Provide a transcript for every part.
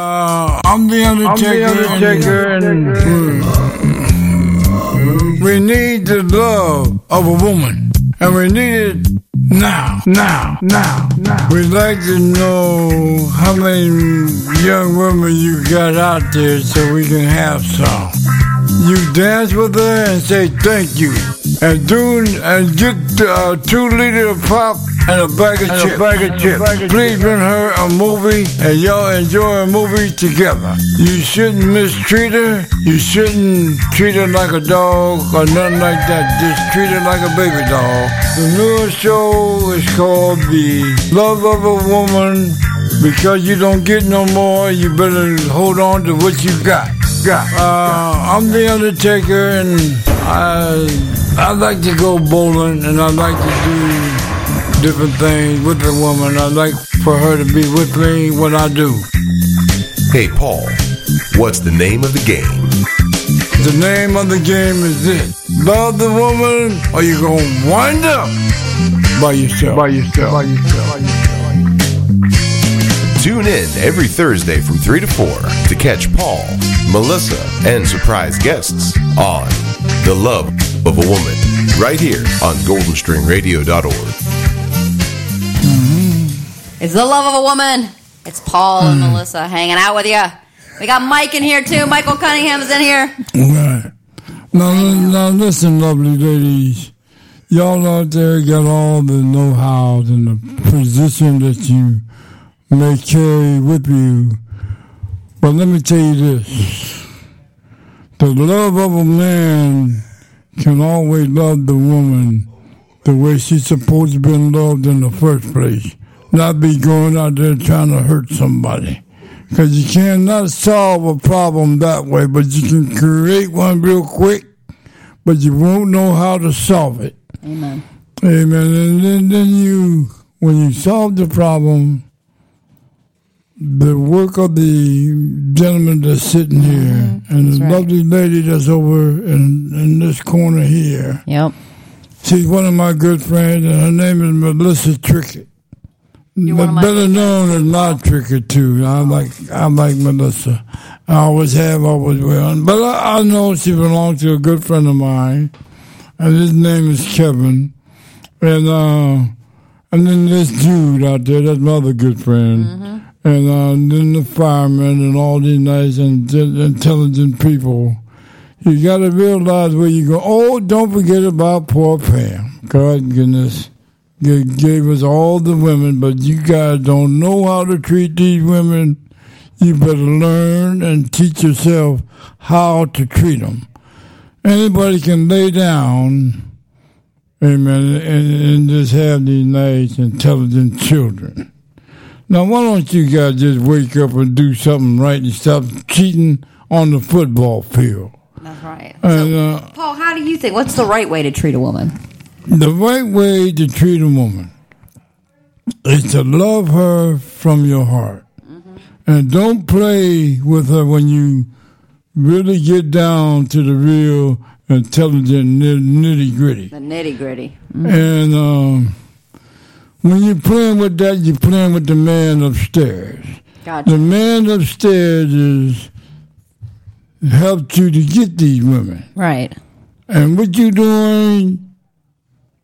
Uh, I'm the Undertaker. I'm the Undertaker and- we need the love of a woman, and we need it now. Now, now, now. We'd like to know how many young women you got out there so we can have some. You dance with her and say thank you. And do and get uh, two liter of pop and a bag of And a chips. bag of chips. Please bring her a movie and y'all enjoy a movie together. You shouldn't mistreat her. You shouldn't treat her like a dog or nothing like that. Just treat her like a baby doll. The newest show is called The Love of a Woman. Because you don't get no more, you better hold on to what you got. Got. Uh, I'm the Undertaker, and I I like to go bowling, and I like to do different things with the woman. I like for her to be with me when I do. Hey, Paul, what's the name of the game? The name of the game is this: love the woman, or you're gonna wind up by yourself. by yourself. By yourself. By yourself. Tune in every Thursday from 3 to 4 to catch Paul, Melissa, and surprise guests on The Love of a Woman, right here on goldenstringradio.org. It's the love of a woman. It's Paul and hmm. Melissa hanging out with you. We got Mike in here too. Michael Cunningham's in here. Right. Now, now listen, lovely ladies. Y'all out there got all the know-how and the position that you may carry with you. But let me tell you this. The love of a man can always love the woman the way she's supposed to be loved in the first place. Not be going out there trying to hurt somebody. Because you cannot solve a problem that way, but you can create one real quick, but you won't know how to solve it. Amen. Amen. And then, then you, when you solve the problem, the work of the gentleman that's sitting here mm-hmm. and the right. lovely lady that's over in, in this corner here, Yep. she's one of my good friends, and her name is Melissa Trickett. You're But one of my better known as not Trickett too. I'm like I'm like Melissa. I always have, always will. But I, I know she belongs to a good friend of mine, and his name is Kevin. And uh, and then there's Jude out there. That's my other good friend. Mm-hmm. And uh, then the firemen and all these nice and intelligent people. You got to realize where you go. Oh, don't forget about poor Pam. God goodness. Gave us all the women, but you guys don't know how to treat these women. You better learn and teach yourself how to treat them. Anybody can lay down, amen, and, and just have these nice, intelligent children. Now, why don't you guys just wake up and do something right and stop cheating on the football field? That's right. And uh, Paul, how do you think? What's the right way to treat a woman? The right way to treat a woman is to love her from your heart. And don't play with her when you really get down to the real intelligent nitty gritty. The nitty gritty. And um, when you're playing with that, you're playing with the man upstairs. Gotcha. The man upstairs is helped you to get these women. Right. And what you doing,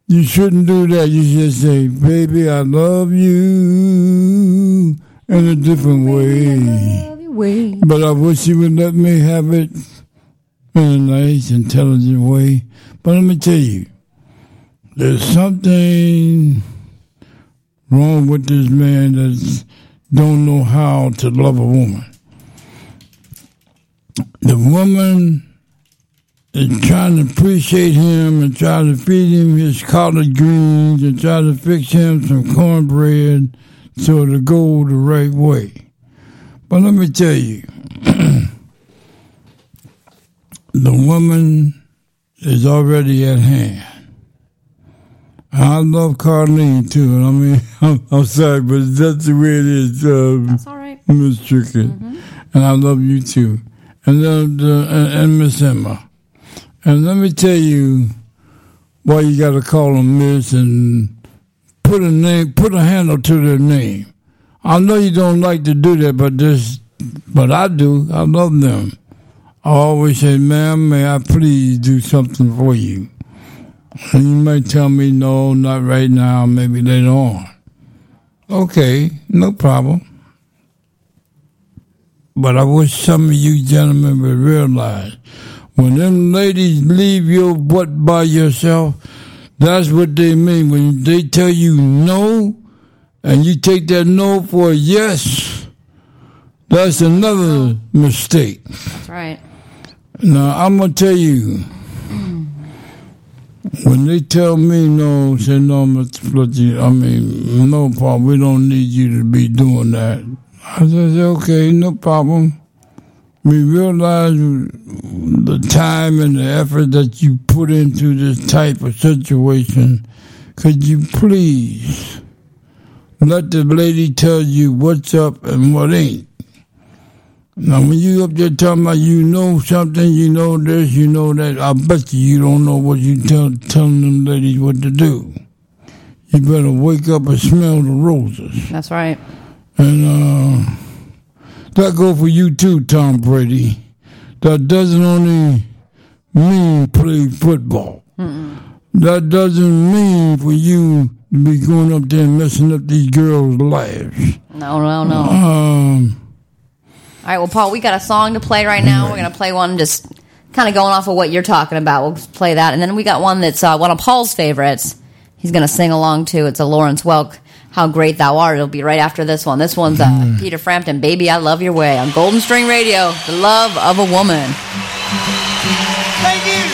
you shouldn't do that. You should say, baby, I love you in a different way. Wait. But I wish you would let me have it in a nice, intelligent way. But let me tell you, there's something wrong with this man that don't know how to love a woman. The woman is trying to appreciate him and try to feed him his collard greens and try to fix him some cornbread so it'll go the right way. But let me tell you, the woman is already at hand. I love Carlene too, and I mean, I'm, I'm sorry, but that's the way it is, um, That's all right. Miss Trickett. And I love you too. And, the, and, and Miss Emma. And let me tell you why you got to call them Miss and put a name, put a handle to their name. I know you don't like to do that, but just but I do. I love them. I always say, ma'am, may I please do something for you? And you may tell me, no, not right now, maybe later on. Okay, no problem. But I wish some of you gentlemen would realize when them ladies leave your butt by yourself, that's what they mean. When they tell you no, and you take that no for a yes, that's another mistake. That's right. Now, I'm going to tell you, when they tell me no, say no, Mr. Fletcher, I mean, no problem, we don't need you to be doing that. I said, okay, no problem. We realize the time and the effort that you put into this type of situation. Could you please let the lady tell you what's up and what ain't? Now, when you up there talking about you know something, you know this, you know that, I bet you you don't know what you tell telling them ladies what to do. You better wake up and smell the roses. That's right. And uh, that go for you too, Tom Brady. That doesn't only mean play football. That doesn't mean for you to be going up there and messing up these girls' lives. No, no, no. Um, All right, well, Paul, we got a song to play right now. We're going to play one just kind of going off of what you're talking about. We'll play that. And then we got one that's uh, one of Paul's favorites. He's going to sing along to. It's a Lawrence Welk, How Great Thou Art. It'll be right after this one. This one's uh, Peter Frampton, Baby, I Love Your Way on Golden String Radio, The Love of a Woman. Thank you.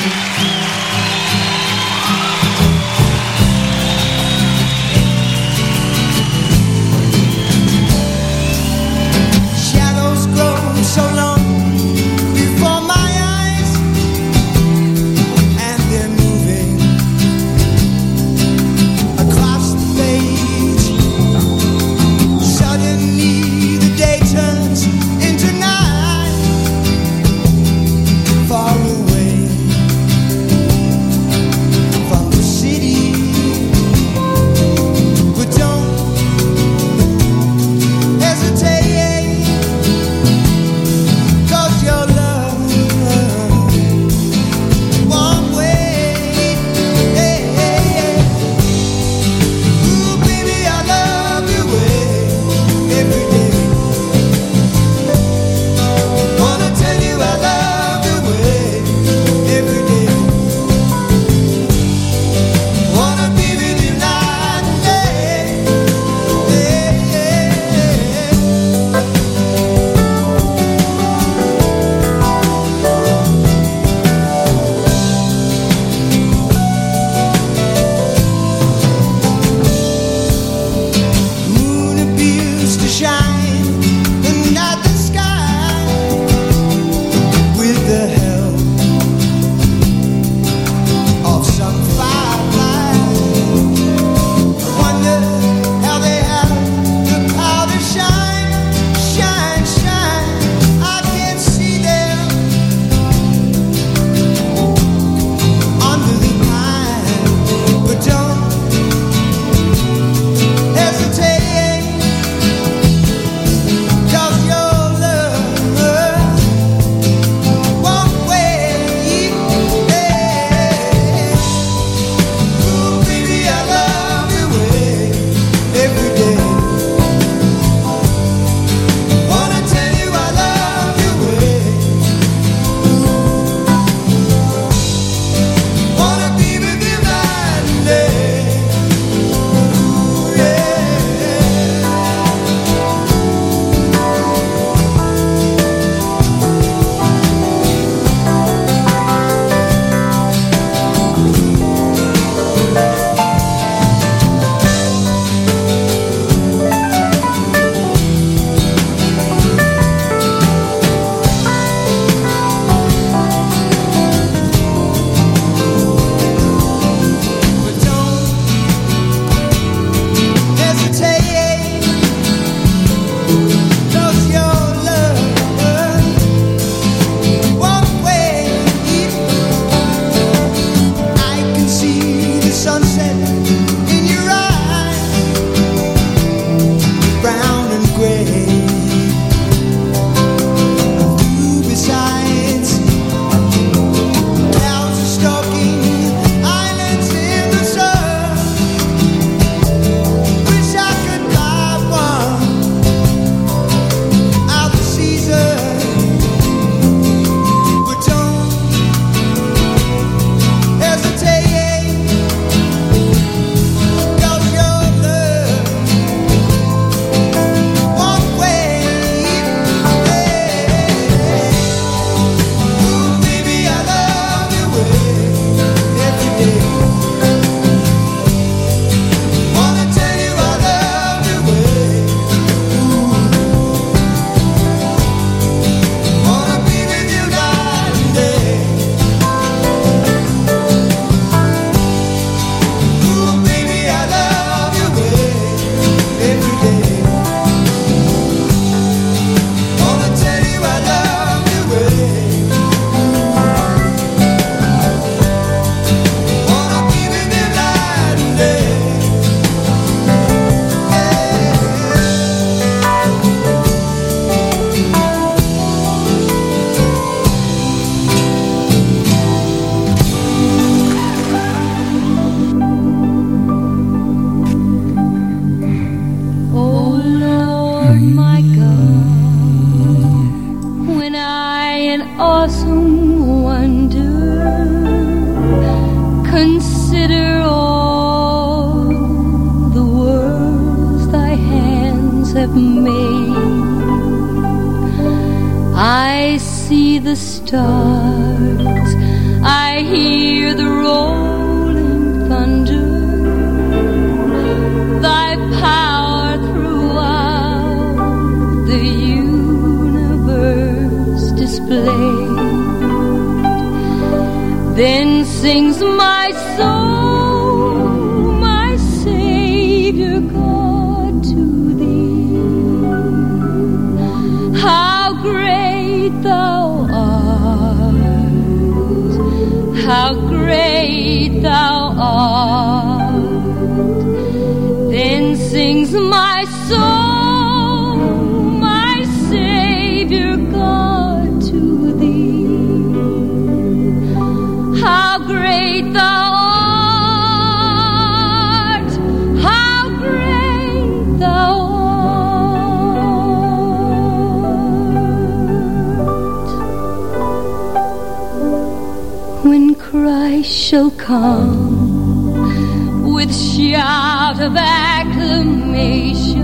With shout of acclamation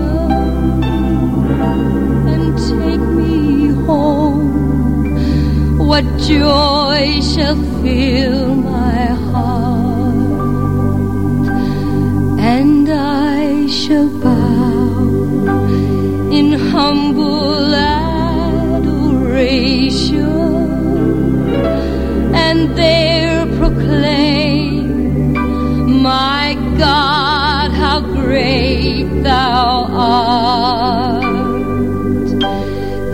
and take me home, what joy shall fill my heart, and I shall bow in humble adoration. And there great thou art.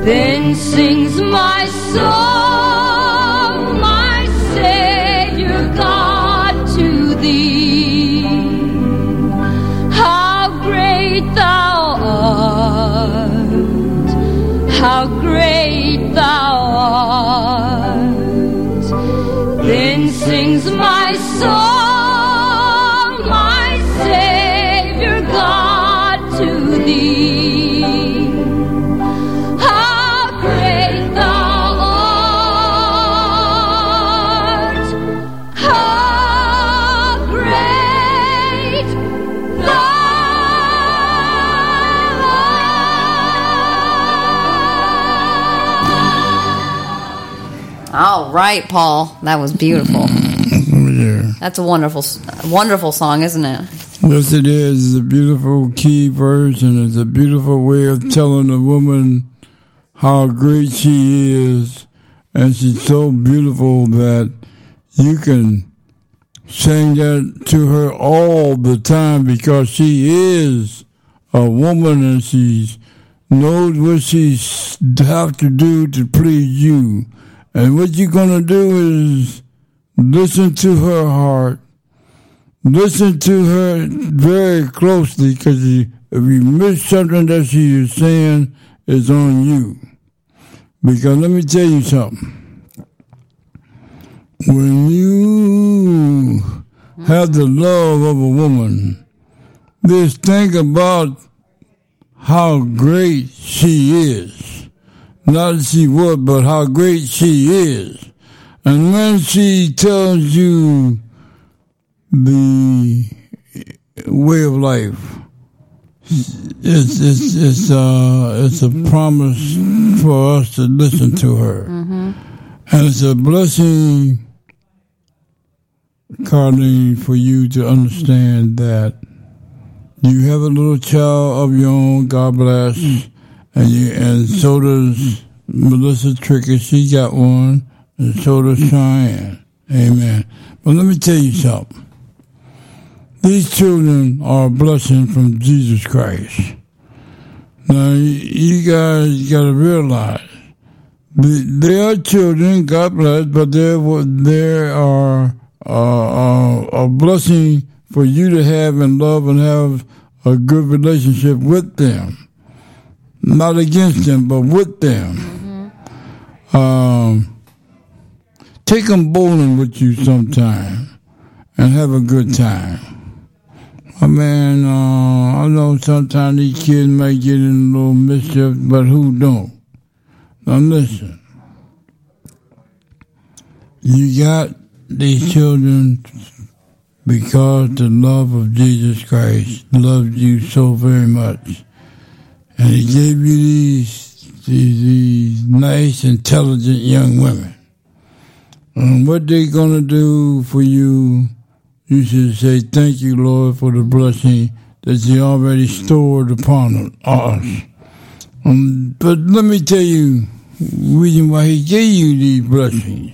Then sings my soul, right, Paul. That was beautiful. Yeah. That's a wonderful, wonderful song, isn't it? Yes, it is. It's a beautiful key verse, and it's a beautiful way of telling a woman how great she is. And she's so beautiful that you can sing that to her all the time because she is a woman and she knows what she have to do to please you. And what you're going to do is listen to her heart listen to her very closely because if you miss something that she is saying, it's on you. Because let me tell you something. When you have the love of a woman, just think about how great she is. Not that she was, but how great she is. And when she tells you the way of life. It's it's it's uh it's a promise for us to listen to her, and it's a blessing, Carlene, for you to understand that you have a little child of your own. God bless, and you and so does Melissa Trickett. She got one, and so does Cheyenne. Amen. But let me tell you something. These children are a blessing from Jesus Christ. Now, you guys got to realize they are children, God bless, but they they are uh, uh, a blessing for you to have and love and have a good relationship with them. Not against them, but with them. Um, take them bowling with you sometime and have a good time. I mean, uh, I know sometimes these kids might get in a little mischief, but who don't? Now listen. You got these children because the love of Jesus Christ loves you so very much. And he gave you these these, these, nice, intelligent young women. What they gonna do for you, you should say, thank you, Lord, for the blessing that you already stored upon us. Um, but let me tell you, reason why he gave you these blessings.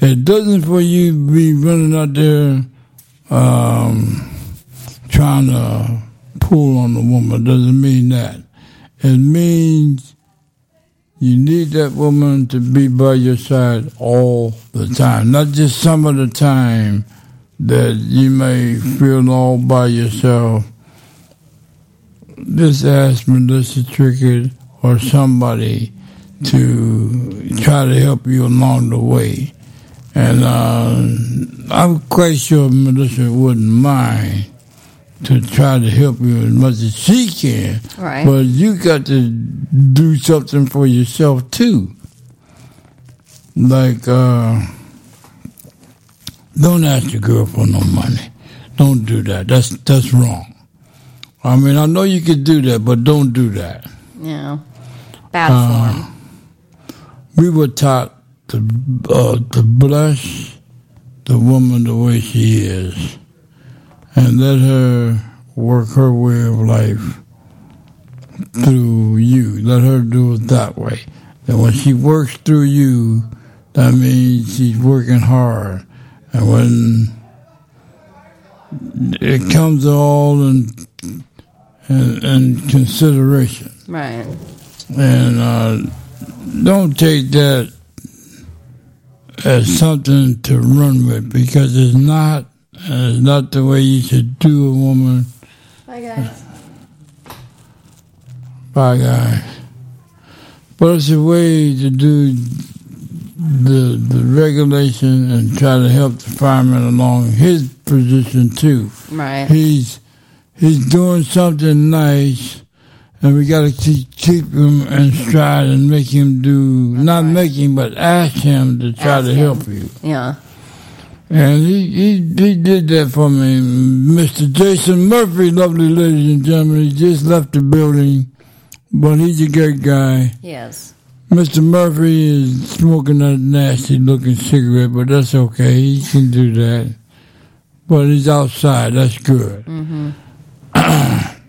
It doesn't for you be running out there um, trying to pull on a woman. Doesn't mean that. It means you need that woman to be by your side all the time, not just some of the time that you may feel all by yourself. Just ask Melissa Trickett or somebody to try to help you along the way. And uh, I'm quite sure Melissa wouldn't mind to try to help you as much as she can. Right. But you got to do something for yourself too. Like, uh, don't ask your girl for no money. Don't do that. That's that's wrong. I mean, I know you could do that, but don't do that. Yeah. Bad Uh, form. We were taught to uh, to bless the woman the way she is, and let her work her way of life through you. Let her do it that way. And when she works through you, that means she's working hard. And when it comes all in, in, in consideration, Right. and uh, don't take that as something to run with because it's not. It's not the way you should do a woman. Bye, guys. Bye, guys. But it's a way to do the the regulation and try to help the fireman along his position too. Right. He's he's doing something nice, and we got to keep, keep him in stride and make him do not right. make him, but ask him to try Ask to him. help you. Yeah. And he, he he did that for me. Mr. Jason Murphy, lovely ladies and gentlemen, he just left the building, but he's a good guy. Yes. Mr. Murphy is smoking that nasty looking cigarette, but that's okay. He can do that. But he's outside. That's good. Mm-hmm.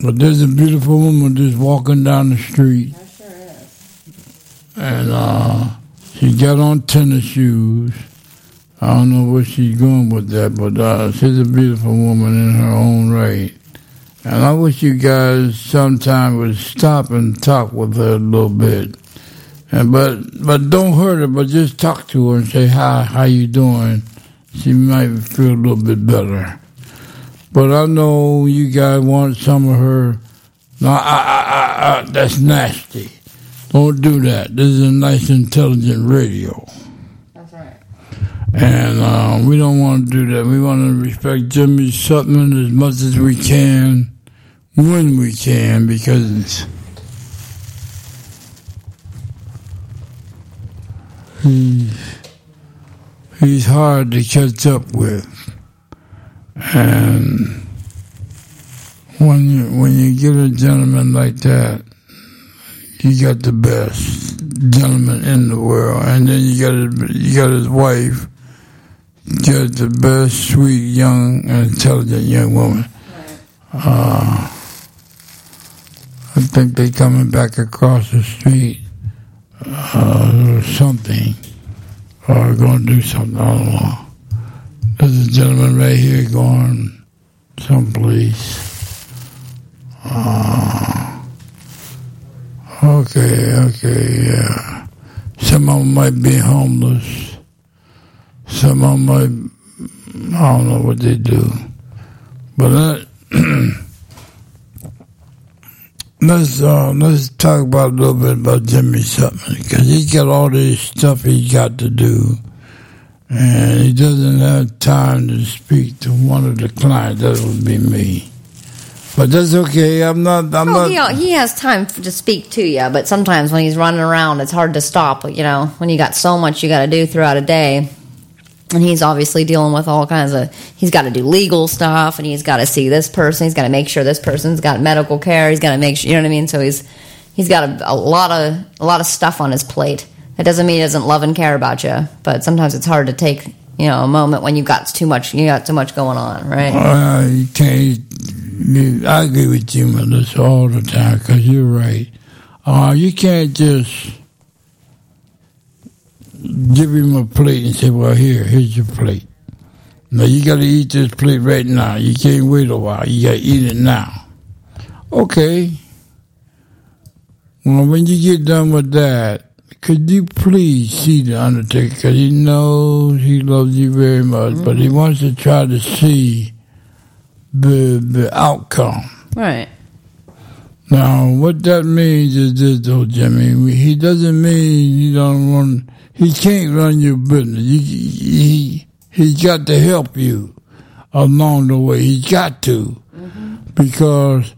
but there's a beautiful woman just walking down the street. That sure is. And uh, she got on tennis shoes. I don't know where she's going with that, but uh, she's a beautiful woman in her own right. And I wish you guys sometime would stop and talk with her a little bit. And but but don't hurt her, but just talk to her and say hi, how you doing? She might feel a little bit better. But I know you guys want some of her. No, I, I, I, I, that's nasty. Don't do that. This is a nice, intelligent radio. And uh, we don't want to do that. We want to respect Jimmy Sutton as much as we can when we can because he's, he's hard to catch up with. And when you, when you get a gentleman like that, you got the best gentleman in the world, and then you got his, you got his wife, got the best, sweet, young, intelligent young woman. Uh, I think they coming back across the street, uh, or something, or going to do something. I don't know. There's a gentleman right here going someplace. Uh, Okay, okay, yeah. Some of them might be homeless. Some of them might, I don't know what they do. But that, let's, uh, let's talk about a little bit about Jimmy Sutton because he's got all this stuff he's got to do. And he doesn't have time to speak to one of the clients. That would be me. But that's okay. I'm not, I'm Oh, not. he, he has time to speak to you, but sometimes when he's running around, it's hard to stop. You know, when you got so much you got to do throughout a day, and he's obviously dealing with all kinds of. He's got to do legal stuff, and he's got to see this person. He's got to make sure this person's got medical care. He's got to make sure you know what I mean. So he's he's got a, a lot of a lot of stuff on his plate. That doesn't mean he doesn't love and care about you, but sometimes it's hard to take you know a moment when you've got too much you got too much going on, right? Uh, you can't. I agree with you, Melissa, all the time because you're right. Uh, you can't just give him a plate and say, "Well, here, here's your plate." Now you got to eat this plate right now. You can't wait a while. You got to eat it now. Okay. Well, when you get done with that, could you please see the Undertaker? Because he knows he loves you very much, but he mm-hmm. wants to try to see the the outcome. Right. Now, what that means is this, though, Jimmy. He doesn't mean he don't run. He can't run your business. He, he he's got to help you along the way. He's got to mm-hmm. because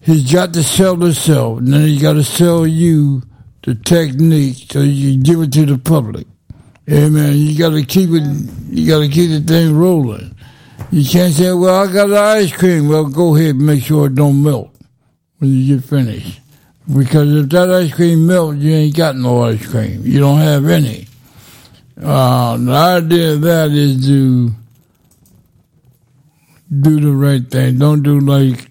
he's got to sell himself, and then he got to sell you the technique so you can give it to the public. Amen. You got to keep it. You got to keep the thing rolling. You can't say, "Well, I got the ice cream." Well, go ahead and make sure it don't melt when you get finished. Because if that ice cream melts, you ain't got no ice cream. You don't have any. Uh, the idea of that is to do the right thing. Don't do like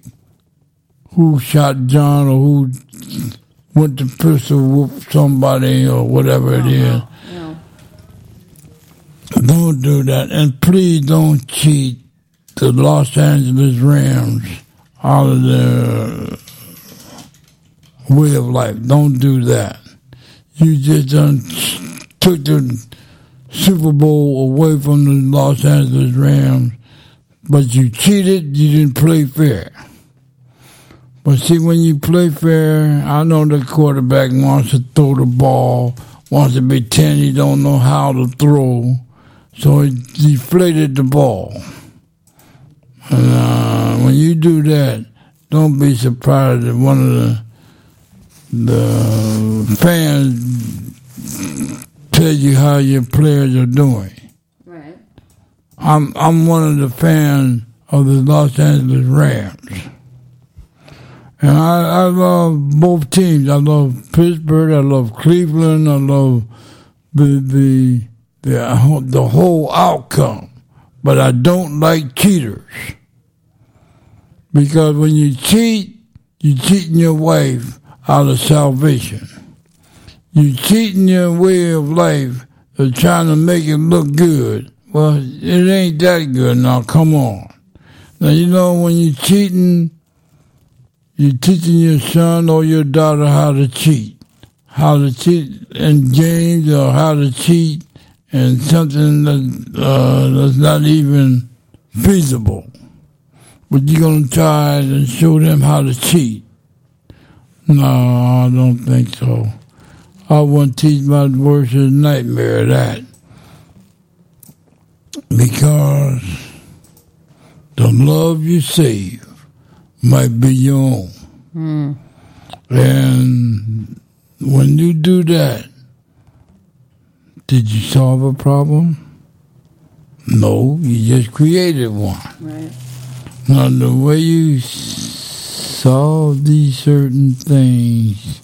who shot John or who went to pistol whoop somebody or whatever it is. Don't do that. And please don't cheat the Los Angeles Rams out of their way of life. Don't do that. You just done took the Super Bowl away from the Los Angeles Rams, but you cheated, you didn't play fair. But see, when you play fair, I know the quarterback wants to throw the ball, wants to be 10, he don't know how to throw, so he deflated the ball. And uh, when you do that, don't be surprised if one of the the fans tell you how your players are doing. Right. I'm I'm one of the fans of the Los Angeles Rams. And I, I love both teams. I love Pittsburgh. I love Cleveland. I love the the the whole- the whole outcome. But I don't like cheaters because when you cheat, you're cheating your wife out of salvation. You're cheating your way of life of trying to make it look good. Well, it ain't that good now. Come on. Now you know when you're cheating, you're teaching your son or your daughter how to cheat, how to cheat in games or how to cheat in something that uh, that's not even feasible. But you're gonna try and show them how to cheat. No, I don't think so. I wouldn't teach my worst nightmare that. Because the love you save might be your own. Hmm. And when you do that, did you solve a problem? No, you just created one. Right. Now, the way you solve these certain things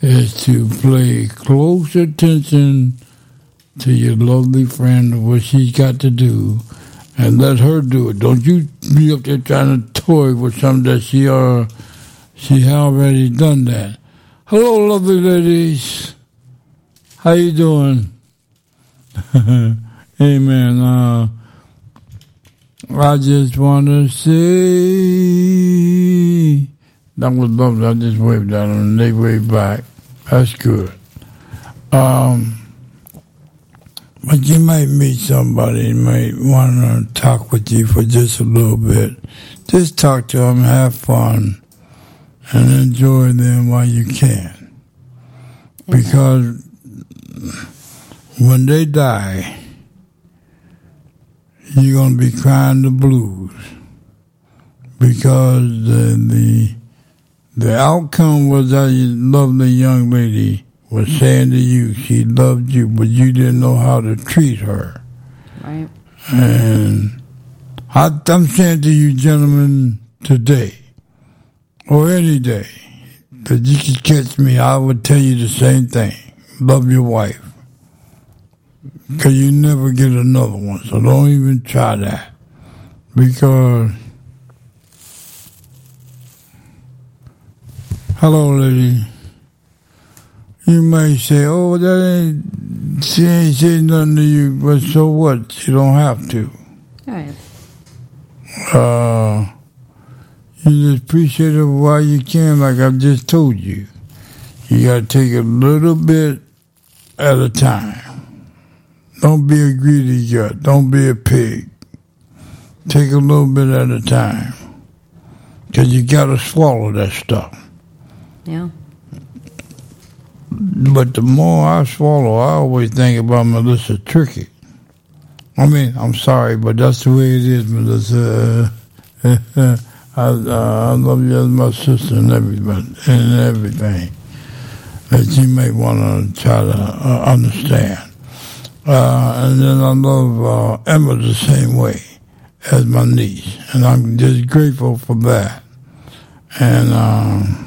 is to pay close attention to your lovely friend and what she's got to do and let her do it. Don't you be up there trying to toy with something that she uh she already done that. Hello, lovely ladies. How you doing? Amen. Uh, I just want to say that was lovely. I just waved at them and they waved back. That's good. Um, but you might meet somebody and might want to talk with you for just a little bit. Just talk to them, have fun, and enjoy them while you can. Because when they die, you're going to be crying the blues because the the the outcome was that lovely young lady was saying to you she loved you, but you didn't know how to treat her. Right. And I, I'm saying to you, gentlemen, today or any day, that you could catch me, I would tell you the same thing. Love your wife. Because you never get another one. So don't even try that. Because. Hello, lady. You may say, oh, that ain't. She ain't saying nothing to you, but so what? You don't have to. All right. Uh, you just appreciate it while you can, like I've just told you. You got to take a little bit at a time. Don't be a greedy gut. Don't be a pig. Take a little bit at a time. Because you got to swallow that stuff. Yeah. But the more I swallow, I always think about Melissa Trickett. I mean, I'm sorry, but that's the way it is, Melissa. I, I love you as my sister and everything, and everything that you may want to try to uh, understand. Uh, and then I love uh, Emma the same way as my niece, and I'm just grateful for that. And um,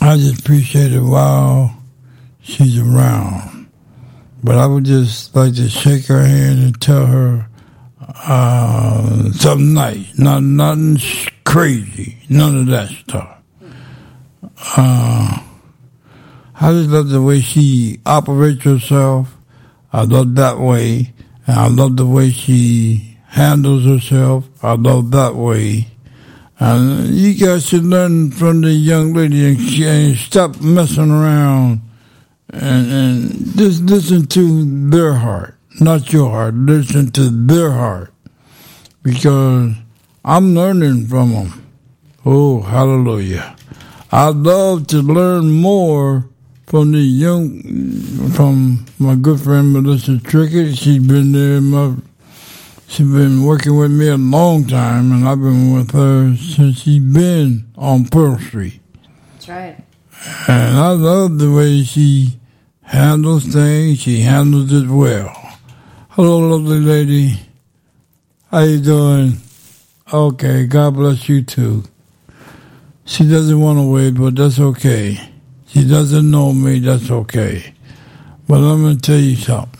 I just appreciate it while she's around. But I would just like to shake her hand and tell her uh, something nice, not nothing crazy, none of that stuff. Uh, I just love the way she operates herself. I love that way, and I love the way she handles herself. I love that way. You guys should learn from the young lady and, stop messing around and, and just listen to their heart, not your heart. Listen to their heart because I'm learning from them. Oh, hallelujah. I'd love to learn more from the young, from my good friend Melissa Trickett. She's been there, in my, she's been working with me a long time, and I've been with her since she's been on Pearl Street. That's right. And I love the way she handles things. She handles it well. Hello, lovely lady. How you doing? Okay, God bless you too. She doesn't want to wait, but that's okay. She doesn't know me, that's okay. But I'm going to tell you something.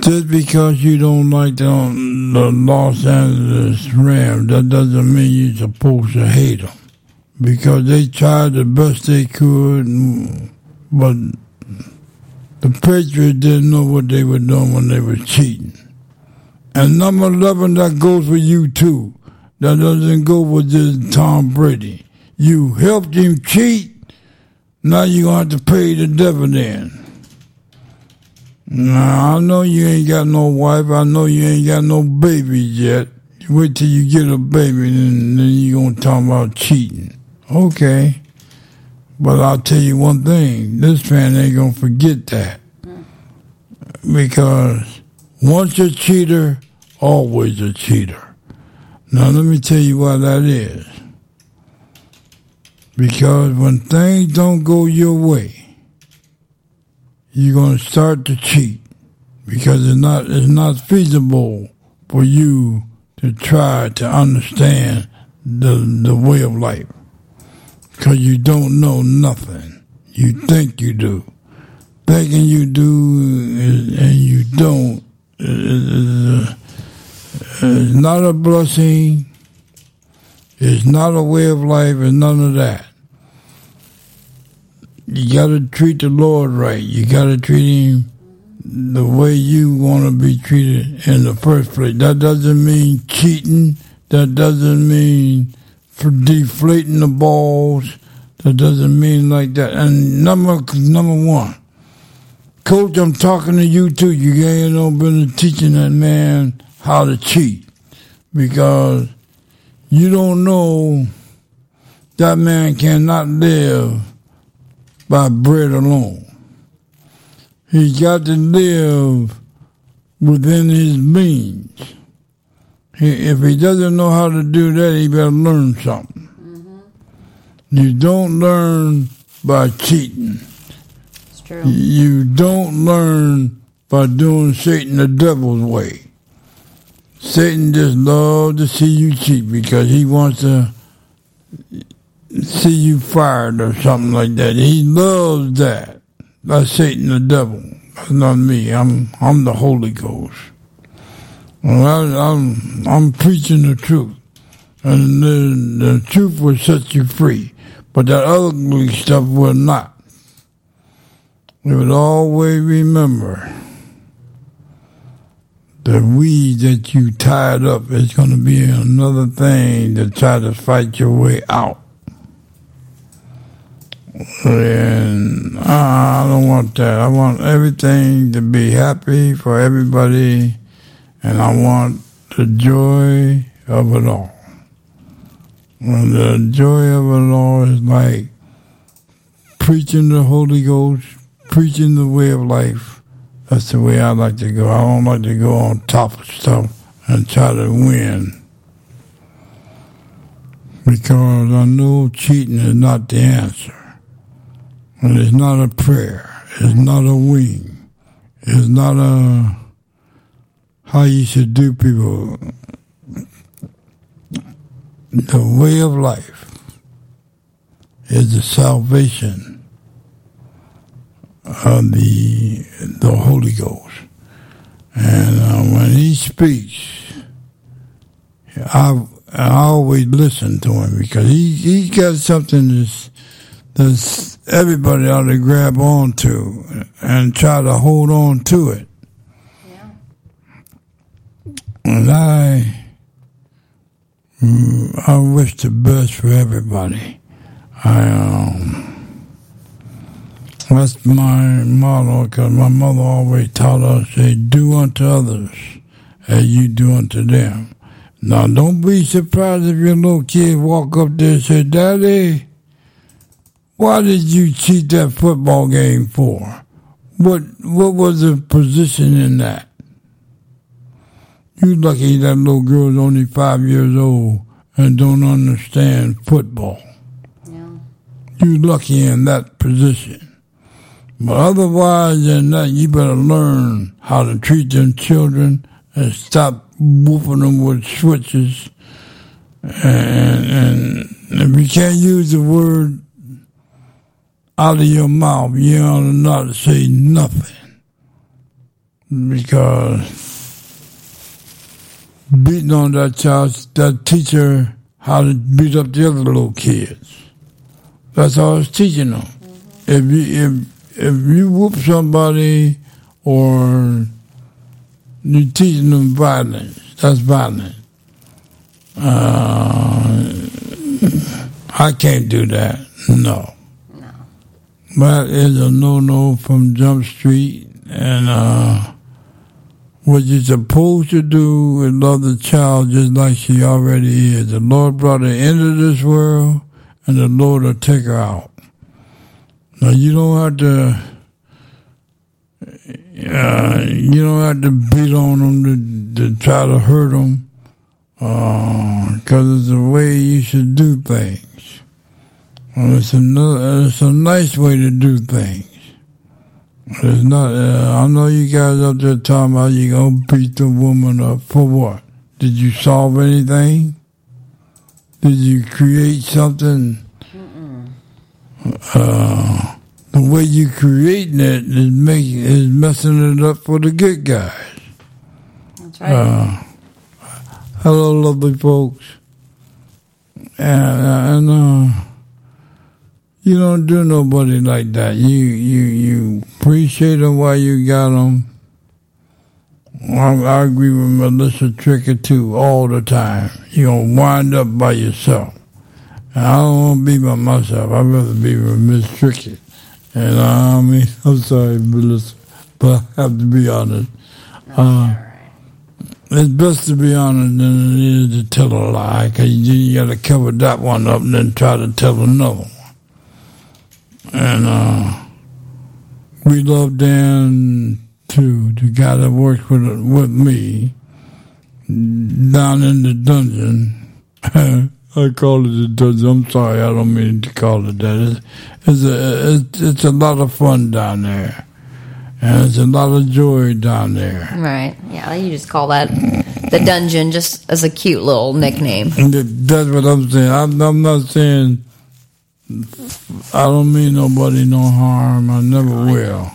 Just because you don't like the, the Los Angeles Rams, that doesn't mean you're supposed to hate them because they tried the best they could, but the Patriots didn't know what they were doing when they were cheating. And number 11, that goes for you too. That doesn't go with just Tom Brady. You helped him cheat, now you're going to have to pay the dividend. Now, I know you ain't got no wife. I know you ain't got no babies yet. Wait till you get a baby, and then you're going to talk about cheating. Okay. But I'll tell you one thing. This fan ain't going to forget that. Because once a cheater, always a cheater. Now, let me tell you why that is. Because when things don't go your way, you're going to start to cheat because it's not it's not feasible for you to try to understand the the way of life because you don't know nothing. You think you do. Thinking you do is, and you don't is not a blessing. It's not a way of life. It's none of that. You got to treat the Lord right. You got to treat Him the way you want to be treated in the first place. That doesn't mean cheating. That doesn't mean for deflating the balls. That doesn't mean like that. And number number one, coach, I'm talking to you too. You ain't no been teaching that man how to cheat because you don't know that man cannot live by bread alone. He's got to live within his means. He, if he doesn't know how to do that, he better learn something. Mm-hmm. You don't learn by cheating. It's true. You don't learn by doing Satan the devil's way. Satan just loves to see you cheat because he wants to see you fired or something like that. He loves that. That's Satan the devil. That's not me. I'm I'm the Holy Ghost. Well, I, I'm I'm preaching the truth, and the, the truth will set you free. But that ugly stuff will not. We would always remember the weed that you tied up is going to be another thing to try to fight your way out. And I don't want that. I want everything to be happy for everybody, and I want the joy of it all. And the joy of it all is like preaching the Holy Ghost, preaching the way of life. That's the way I like to go. I don't like to go on top of stuff and try to win. Because I know cheating is not the answer. And it's not a prayer. It's not a wing. It's not a how you should do people. The way of life is the salvation of the the Holy Ghost. And uh, when he speaks, I I always listen to him because he he got something that's that's everybody ought to grab onto and try to hold on to it. Yeah. And I, mm, I wish the best for everybody. I um, that's my motto because my mother always taught us, "Say, do unto others as you do unto them." Now, don't be surprised if your little kid walk up there and say, "Daddy." Why did you cheat that football game for? What what was the position in that? You lucky that little girl's only five years old and don't understand football. Yeah. You lucky in that position. But otherwise than that, you better learn how to treat them children and stop whooping them with switches. And, and if you can't use the word out of your mouth, you ought to not say nothing. Because beating on that child, that teacher how to beat up the other little kids. That's all it's teaching them. If you if if you whoop somebody or you're teaching them violence, that's violence. Uh, I can't do that. No. That is a no-no from Jump Street, and uh, what you're supposed to do is love the child just like she already is. The Lord brought her into this world, and the Lord will take her out. Now you don't have to. Uh, you don't have to beat on them to, to try to hurt them, because it's the way you should do things. Well, it's a, it's a nice way to do things. It's not. Uh, I know you guys up there talking about you gonna beat the woman up for what? Did you solve anything? Did you create something? Uh, the way you creating it is making is messing it up for the good guys. That's right. Uh, hello, lovely folks. And, uh, and uh, you don't do nobody like that. You you you appreciate them while you got them. I, I agree with Melissa Trickett too all the time. You gonna wind up by yourself. And I don't want to be by myself. I'd rather be with Miss Tricky. And uh, I mean, I'm sorry, Melissa, but I have to be honest. Uh, it's best to be honest than it is to tell a lie, because you, you got to cover that one up and then try to tell another one. And uh, we love Dan too, the guy that works with with me down in the dungeon. I call it the dungeon. I'm sorry, I don't mean to call it that. It's, it's a it's, it's a lot of fun down there, and it's a lot of joy down there. Right. Yeah, you just call that the dungeon just as a cute little nickname. That's what I'm saying. I'm, I'm not saying I don't mean nobody no harm. I never will.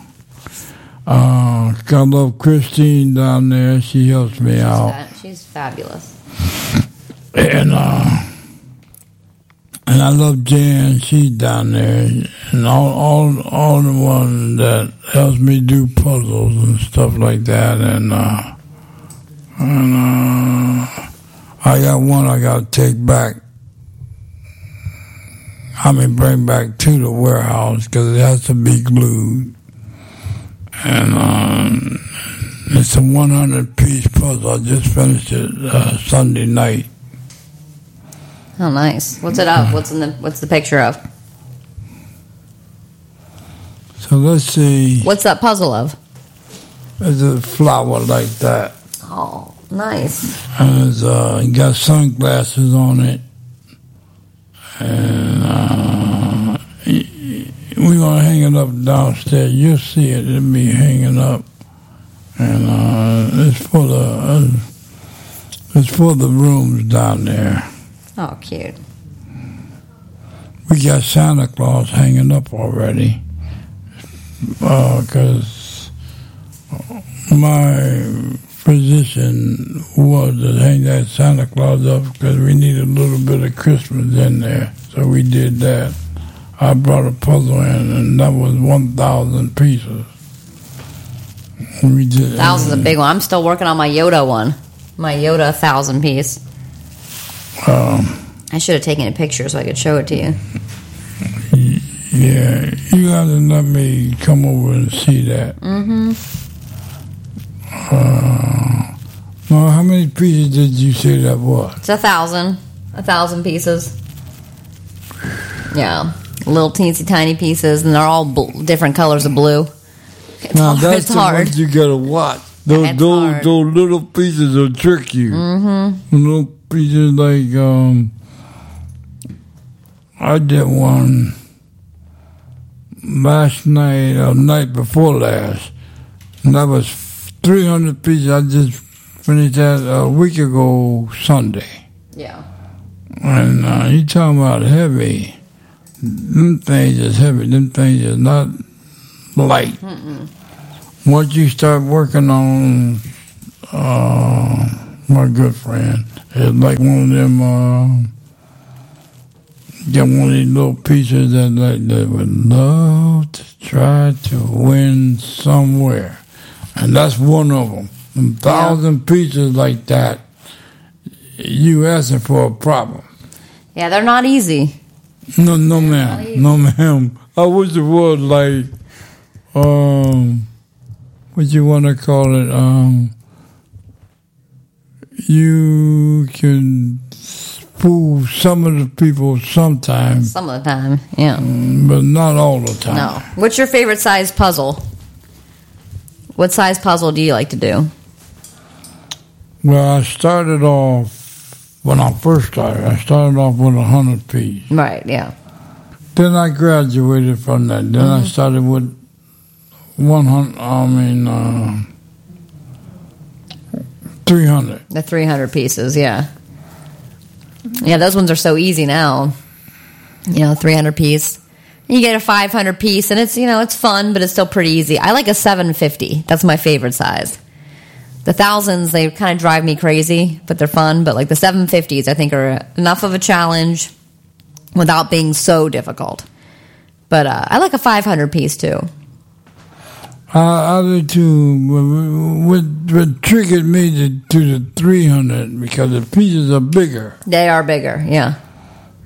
Uh, I love Christine down there. She helps me out. That- She's fabulous. and uh, and I love Jan. She's down there, and all all all the one that helps me do puzzles and stuff like that. And uh, and uh, I got one I got to take back. I mean, bring back to the warehouse because it has to be glued. And um, it's a 100 piece puzzle. I just finished it uh, Sunday night. Oh, nice. What's it of? What's in the What's the picture of? So let's see. What's that puzzle of? There's a flower like that. Oh, nice. And it's uh, got sunglasses on it. And uh, we're going to hang it up downstairs. You'll see it. It'll be hanging up. And uh, it's for the uh, it's for the rooms down there. Oh, cute. We got Santa Claus hanging up already. Because my position was to hang that Santa Claus up because we needed a little bit of Christmas in there. So we did that. I brought a puzzle in, and that was 1,000 pieces. And We did, was a big one. I'm still working on my Yoda one. My Yoda thousand piece. Um, I should have taken a picture so I could show it to you. yeah, you got to let me come over and see that. Mm-hmm. Uh, now, how many pieces did you say that was? It's a thousand. A thousand pieces. Yeah. Little teensy tiny pieces, and they're all bl- different colors of blue. It's now hard. that's it's the hard. ones you gotta watch. Those It's those hard. those little pieces will trick you. Mm-hmm. Little pieces like um, I did one last night or night before last, and that was three hundred pieces. I just finished that a week ago Sunday. Yeah. And uh, you talking about heavy? Them things is heavy. Them things is not light. Mm-mm. Once you start working on, uh, my good friend, it's like one of them. Uh, get one of these little pieces that like that would love to try to win somewhere, and that's one of them. A thousand pieces like that, you asking for a problem. Yeah, they're not easy. No, no, ma'am. No, ma'am. I wish it was like, um, what you want to call it? Um, you can fool some of the people sometimes, Some of the time. Yeah. but not all the time. No. What's your favorite size puzzle? What size puzzle do you like to do? Well, I started off when I first started. I started off with a hundred piece. Right, yeah. Then I graduated from that. Then I started with one hundred. I mean, uh, three hundred. The 300 pieces, yeah. Yeah, those ones are so easy now. You know, 300 piece. You get a 500 piece, and it's, you know, it's fun, but it's still pretty easy. I like a 750. That's my favorite size. The thousands, they kind of drive me crazy, but they're fun. But like the 750s, I think are enough of a challenge without being so difficult. But uh, I like a 500 piece too. I, I did too. What, what triggered me to, to the three hundred because the pieces are bigger. They are bigger, yeah.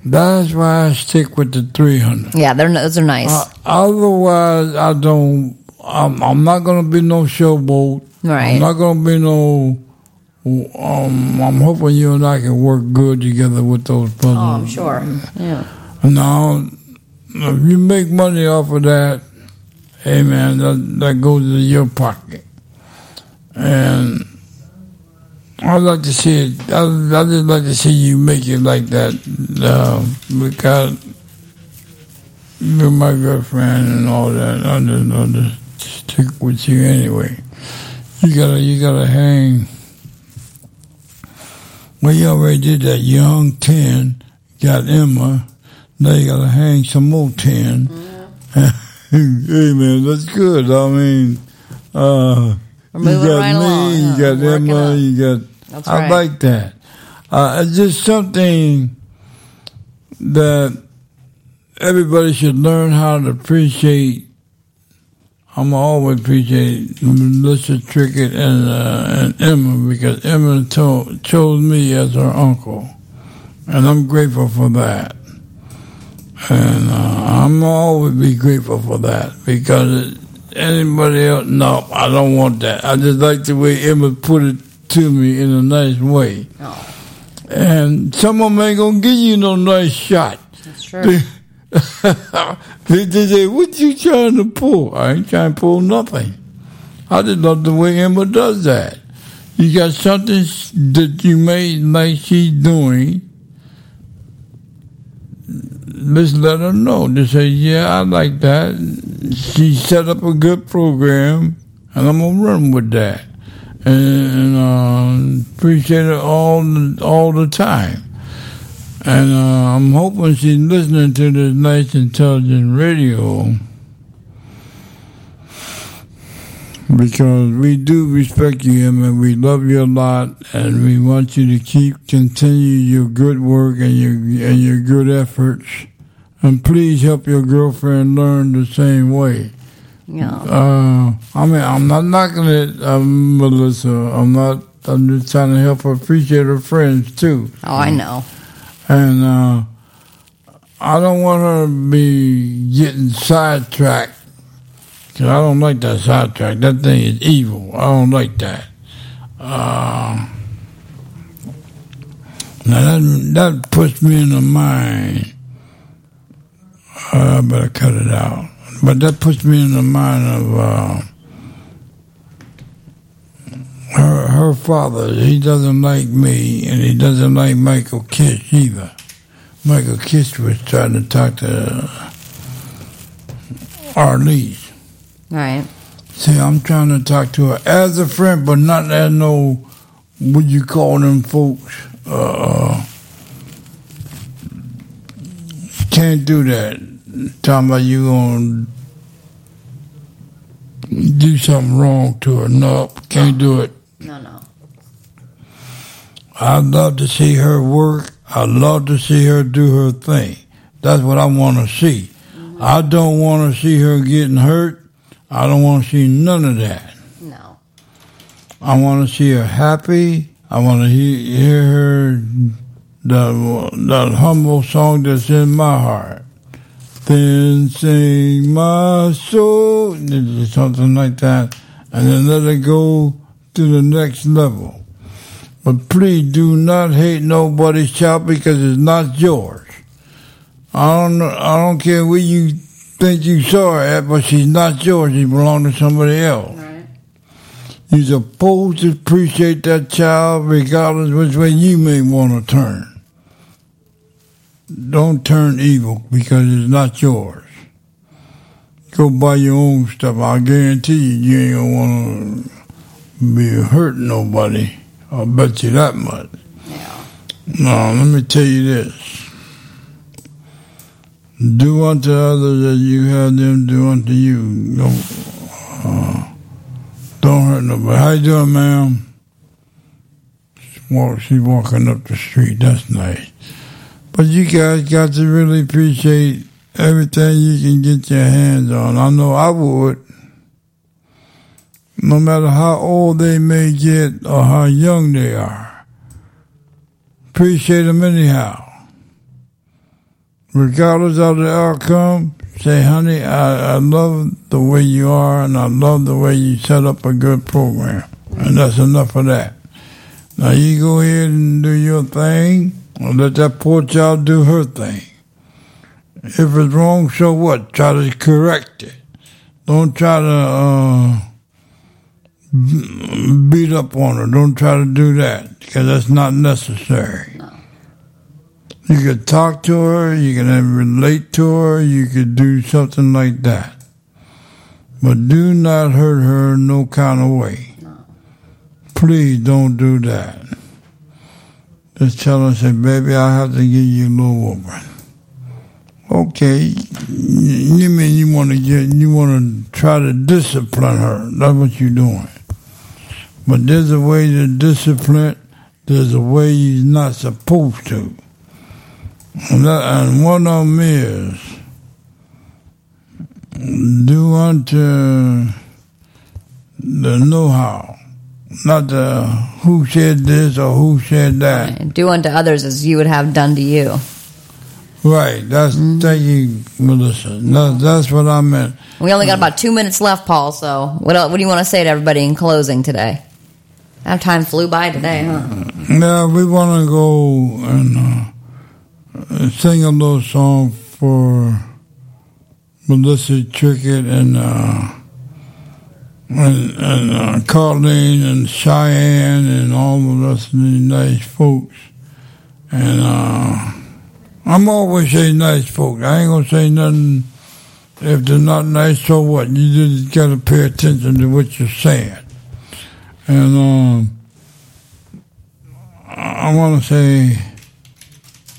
That's why I stick with the three hundred. Yeah, they're, those are nice. Uh, otherwise, I don't. I'm, I'm not gonna be no showboat. Right. I'm not gonna be no. Um, I'm hoping you and I can work good together with those puzzles. oh, I'm sure. Yeah. Now, if you make money off of that, hey man, that, that goes to your pocket. And I'd like to see it, I, I just like to see you make it like that, uh, because you're my girlfriend and all that. I just, I just stick with you anyway. You gotta, you gotta hang We already did that young 10, got Emma. Now you got to hang some more 10. hey, man, that's good. I mean, uh, you got right me, along, you yeah, got working Emma, up. you got. That's I right. like that. Uh, it's just something that everybody should learn how to appreciate. I'm always appreciate Melissa Trickett and uh, and Emma because Emma told, chose me as her uncle, and I'm grateful for that. And uh, I'm always be grateful for that because it, anybody else, no, I don't want that. I just like the way Emma put it to me in a nice way. Oh, And some of them ain't gonna give you no nice shot. that's true. they, they say, what you trying to pull? I ain't trying to pull nothing. I just love the way Emma does that. You got something that you made like she's doing. Just let her know. Just say, yeah, I like that. She set up a good program, and I'm gonna run with that. And uh, appreciate it all the, all the time. And uh, I'm hoping she's listening to this nice intelligent radio because we do respect you, Emma. We love you a lot, and we want you to keep continue your good work and your and your good efforts. And please help your girlfriend learn the same way. Yeah. Uh, I mean, I'm not knocking it, um, Melissa. I'm not. I'm just trying to help her appreciate her friends too. Oh, I know. And uh, I don't want her to be getting sidetracked. Cause I don't like that sidetrack. That thing is evil. I don't like that. Uh, now that that puts me in the mind. Uh, I better cut it out. But that puts me in the mind of uh, her her father. He doesn't like me, and he doesn't like Michael Kish either. Michael Kish was trying to talk to Arlise. Right. See, I'm trying to talk to her as a friend, but not as no, what you call them folks. Uh, can't do that. Talking about you gonna do something wrong to her. No, can't do it. No, no. I'd love to see her work. I'd love to see her do her thing. That's what I want to see. Mm-hmm. I don't want to see her getting hurt. I don't want to see none of that. No. I want to see her happy. I want to hear, hear her the the humble song that's in my heart. Then sing my soul, something like that, and then let it go to the next level. But please do not hate nobody's child because it's not yours. I don't I don't care where you think you saw her at, but she's not yours. She belongs to somebody else. Right. You're supposed to appreciate that child regardless which way you may want to turn. Don't turn evil because it's not yours. Go buy your own stuff. I guarantee you, you ain't gonna want to be hurting nobody. I'll bet you that much. Yeah. No, let me tell you this. Do unto others as you have them do unto you. Don't, uh, don't hurt nobody. How you doing, ma'am? She walk, she walking up the street. That's nice. But you guys got to really appreciate everything you can get your hands on. I know I would. No matter how old they may get or how young they are. Appreciate them anyhow. Regardless of the outcome, say, honey, I, I love the way you are and I love the way you set up a good program. And that's enough of that. Now you go ahead and do your thing let that poor child do her thing. If it's wrong, so what? Try to correct it. Don't try to uh, beat up on her. Don't try to do that because that's not necessary. You could talk to her, you can relate to her, you could do something like that. But do not hurt her no kind of way. Please don't do that. Just tell her, say, baby, I have to give you a little whooping. Okay, you mean you want to get, you want to try to discipline her? That's what you're doing. But there's a way to discipline. There's a way you're not supposed to. And, that, and one of them is do unto the know-how, not the who said this or who said that. And do unto others as you would have done to you. Right. That's thank you, Melissa. That, that's what I meant. We only got about two minutes left, Paul. So what else, what do you want to say to everybody in closing today? That time flew by today, huh? Yeah, we want to go and uh, sing a little song for Melissa Trickett and uh, and, and uh, Colleen and Cheyenne and all the rest of these nice folks. And uh, I'm always saying nice folks. I ain't gonna say nothing if they're not nice. So what? You just gotta pay attention to what you're saying. And um, I want to say,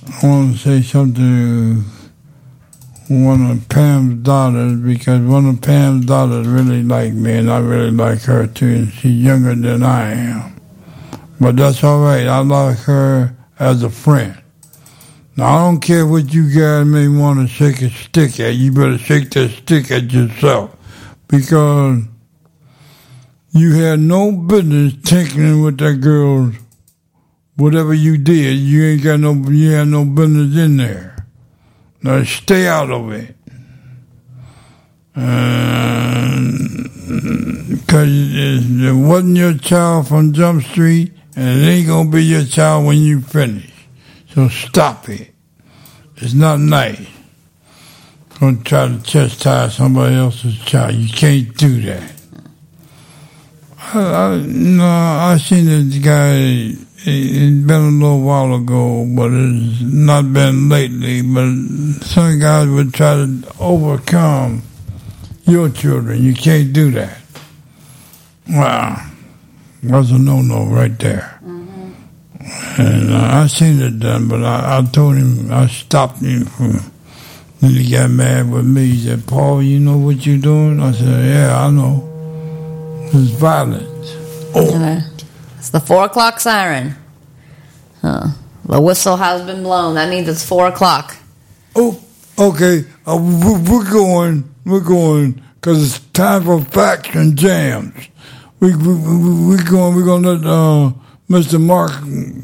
I want to say something one of Pam's daughters because one of Pam's daughters really like me and I really like her too. And she's younger than I am, but that's all right. I like her as a friend. Now I don't care what you guys may want to shake a stick at. You better shake that stick at yourself because you had no business tinkering with that girl's whatever you did. You ain't got no you had no business in there. Now stay out of it. Uh, because it, it wasn't your child from Jump Street, and it ain't gonna be your child when you finish. So stop it. It's not nice. Don't try to chastise somebody else's child. You can't do that. I, I, no, I seen this guy. It's been a little while ago, but it's not been lately. But some guys would try to overcome your children. You can't do that. Wow, that's a no-no right there. And uh, I seen it done, but I, I told him I stopped him from. Then he got mad with me. He said, "Paul, you know what you're doing?" I said, "Yeah, I know." It's violence. And, uh, It's the four o'clock siren. Huh. The whistle has been blown. That means it's four o'clock. Oh, okay. Uh, we're, going. We're going because it's time for facts and jams. We we we we're going. We're gonna let uh, Mr. Mark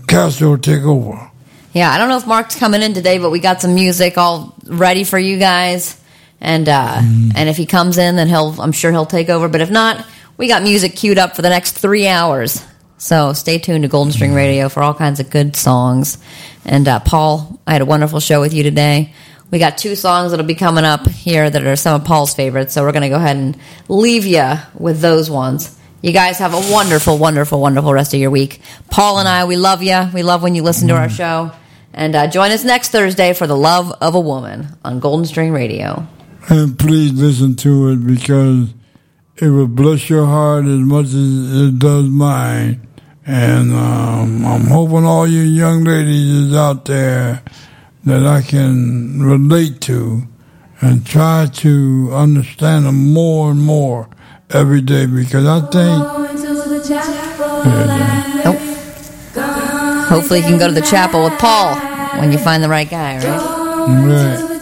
Castro take over. Yeah, I don't know if Mark's coming in today, but we got some music all ready for you guys. And uh, and if he comes in, then he'll I'm sure he'll take over. But if not, we got music queued up for the next three hours. So stay tuned to Golden String Radio for all kinds of good songs. And uh, Paul, I had a wonderful show with you today. We got two songs that'll be coming up here that are some of Paul's favorites. So we're going to go ahead and leave you with those ones. You guys have a wonderful, wonderful, wonderful rest of your week. Paul and I, we love you. We love when you listen to our show. And uh, join us next Thursday for The Love of a Woman on Golden String Radio. And please listen to it because it will bless your heart as much as it does mine. And um, I'm hoping all you young ladies is out there that I can relate to and try to understand them more and more every day because I think Nope. Hopefully, you can go to the chapel with Paul when you find the right guy, right? right,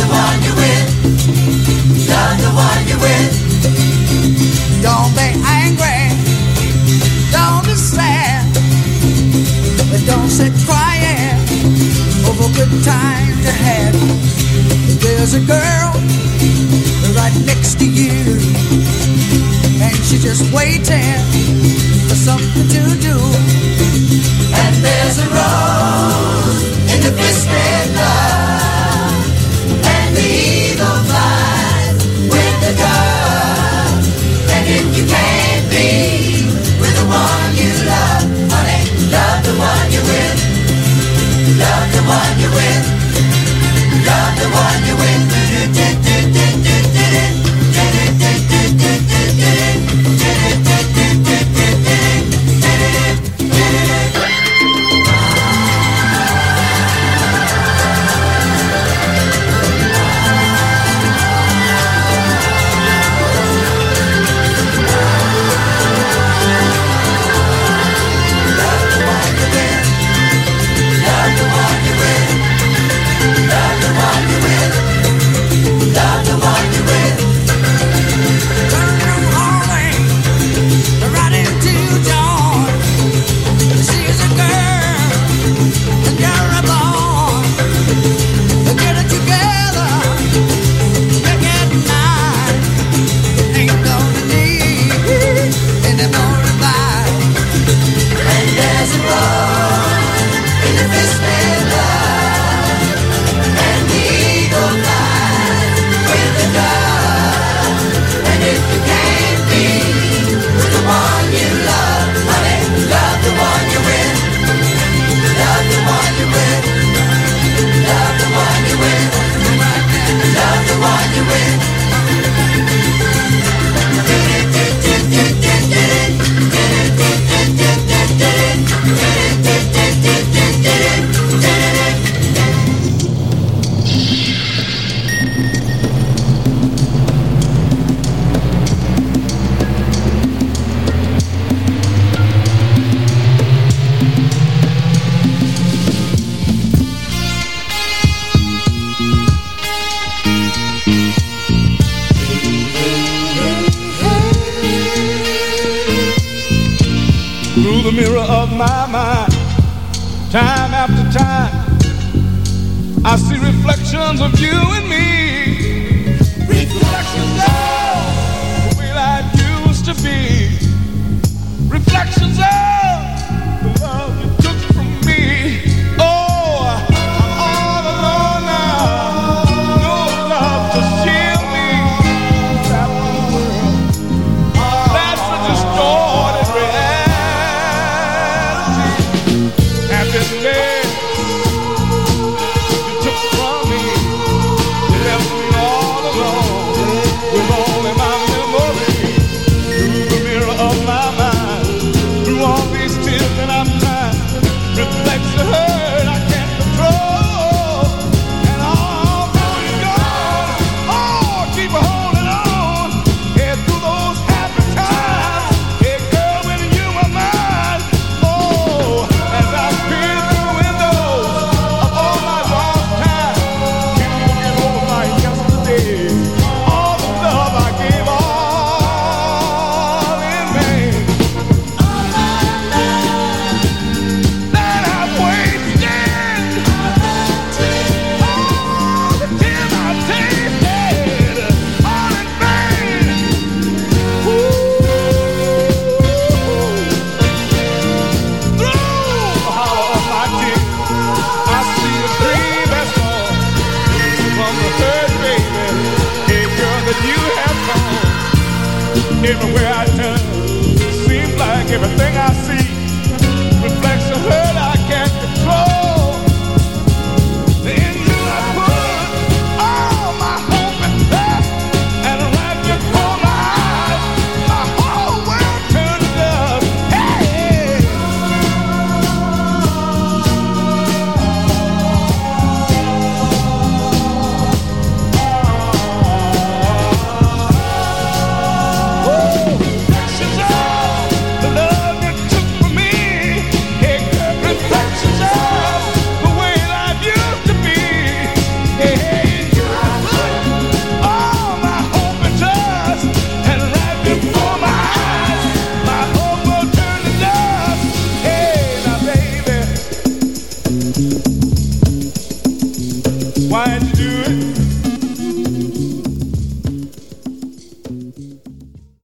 the one you're with. Love the one you're with. Don't be angry. Don't be sad. But don't sit crying over good times you had. There's a girl right next to you. And she's just waiting for something to do. And there's a rose in the twisted love. one you're. Love the one you're with. Do, do, do,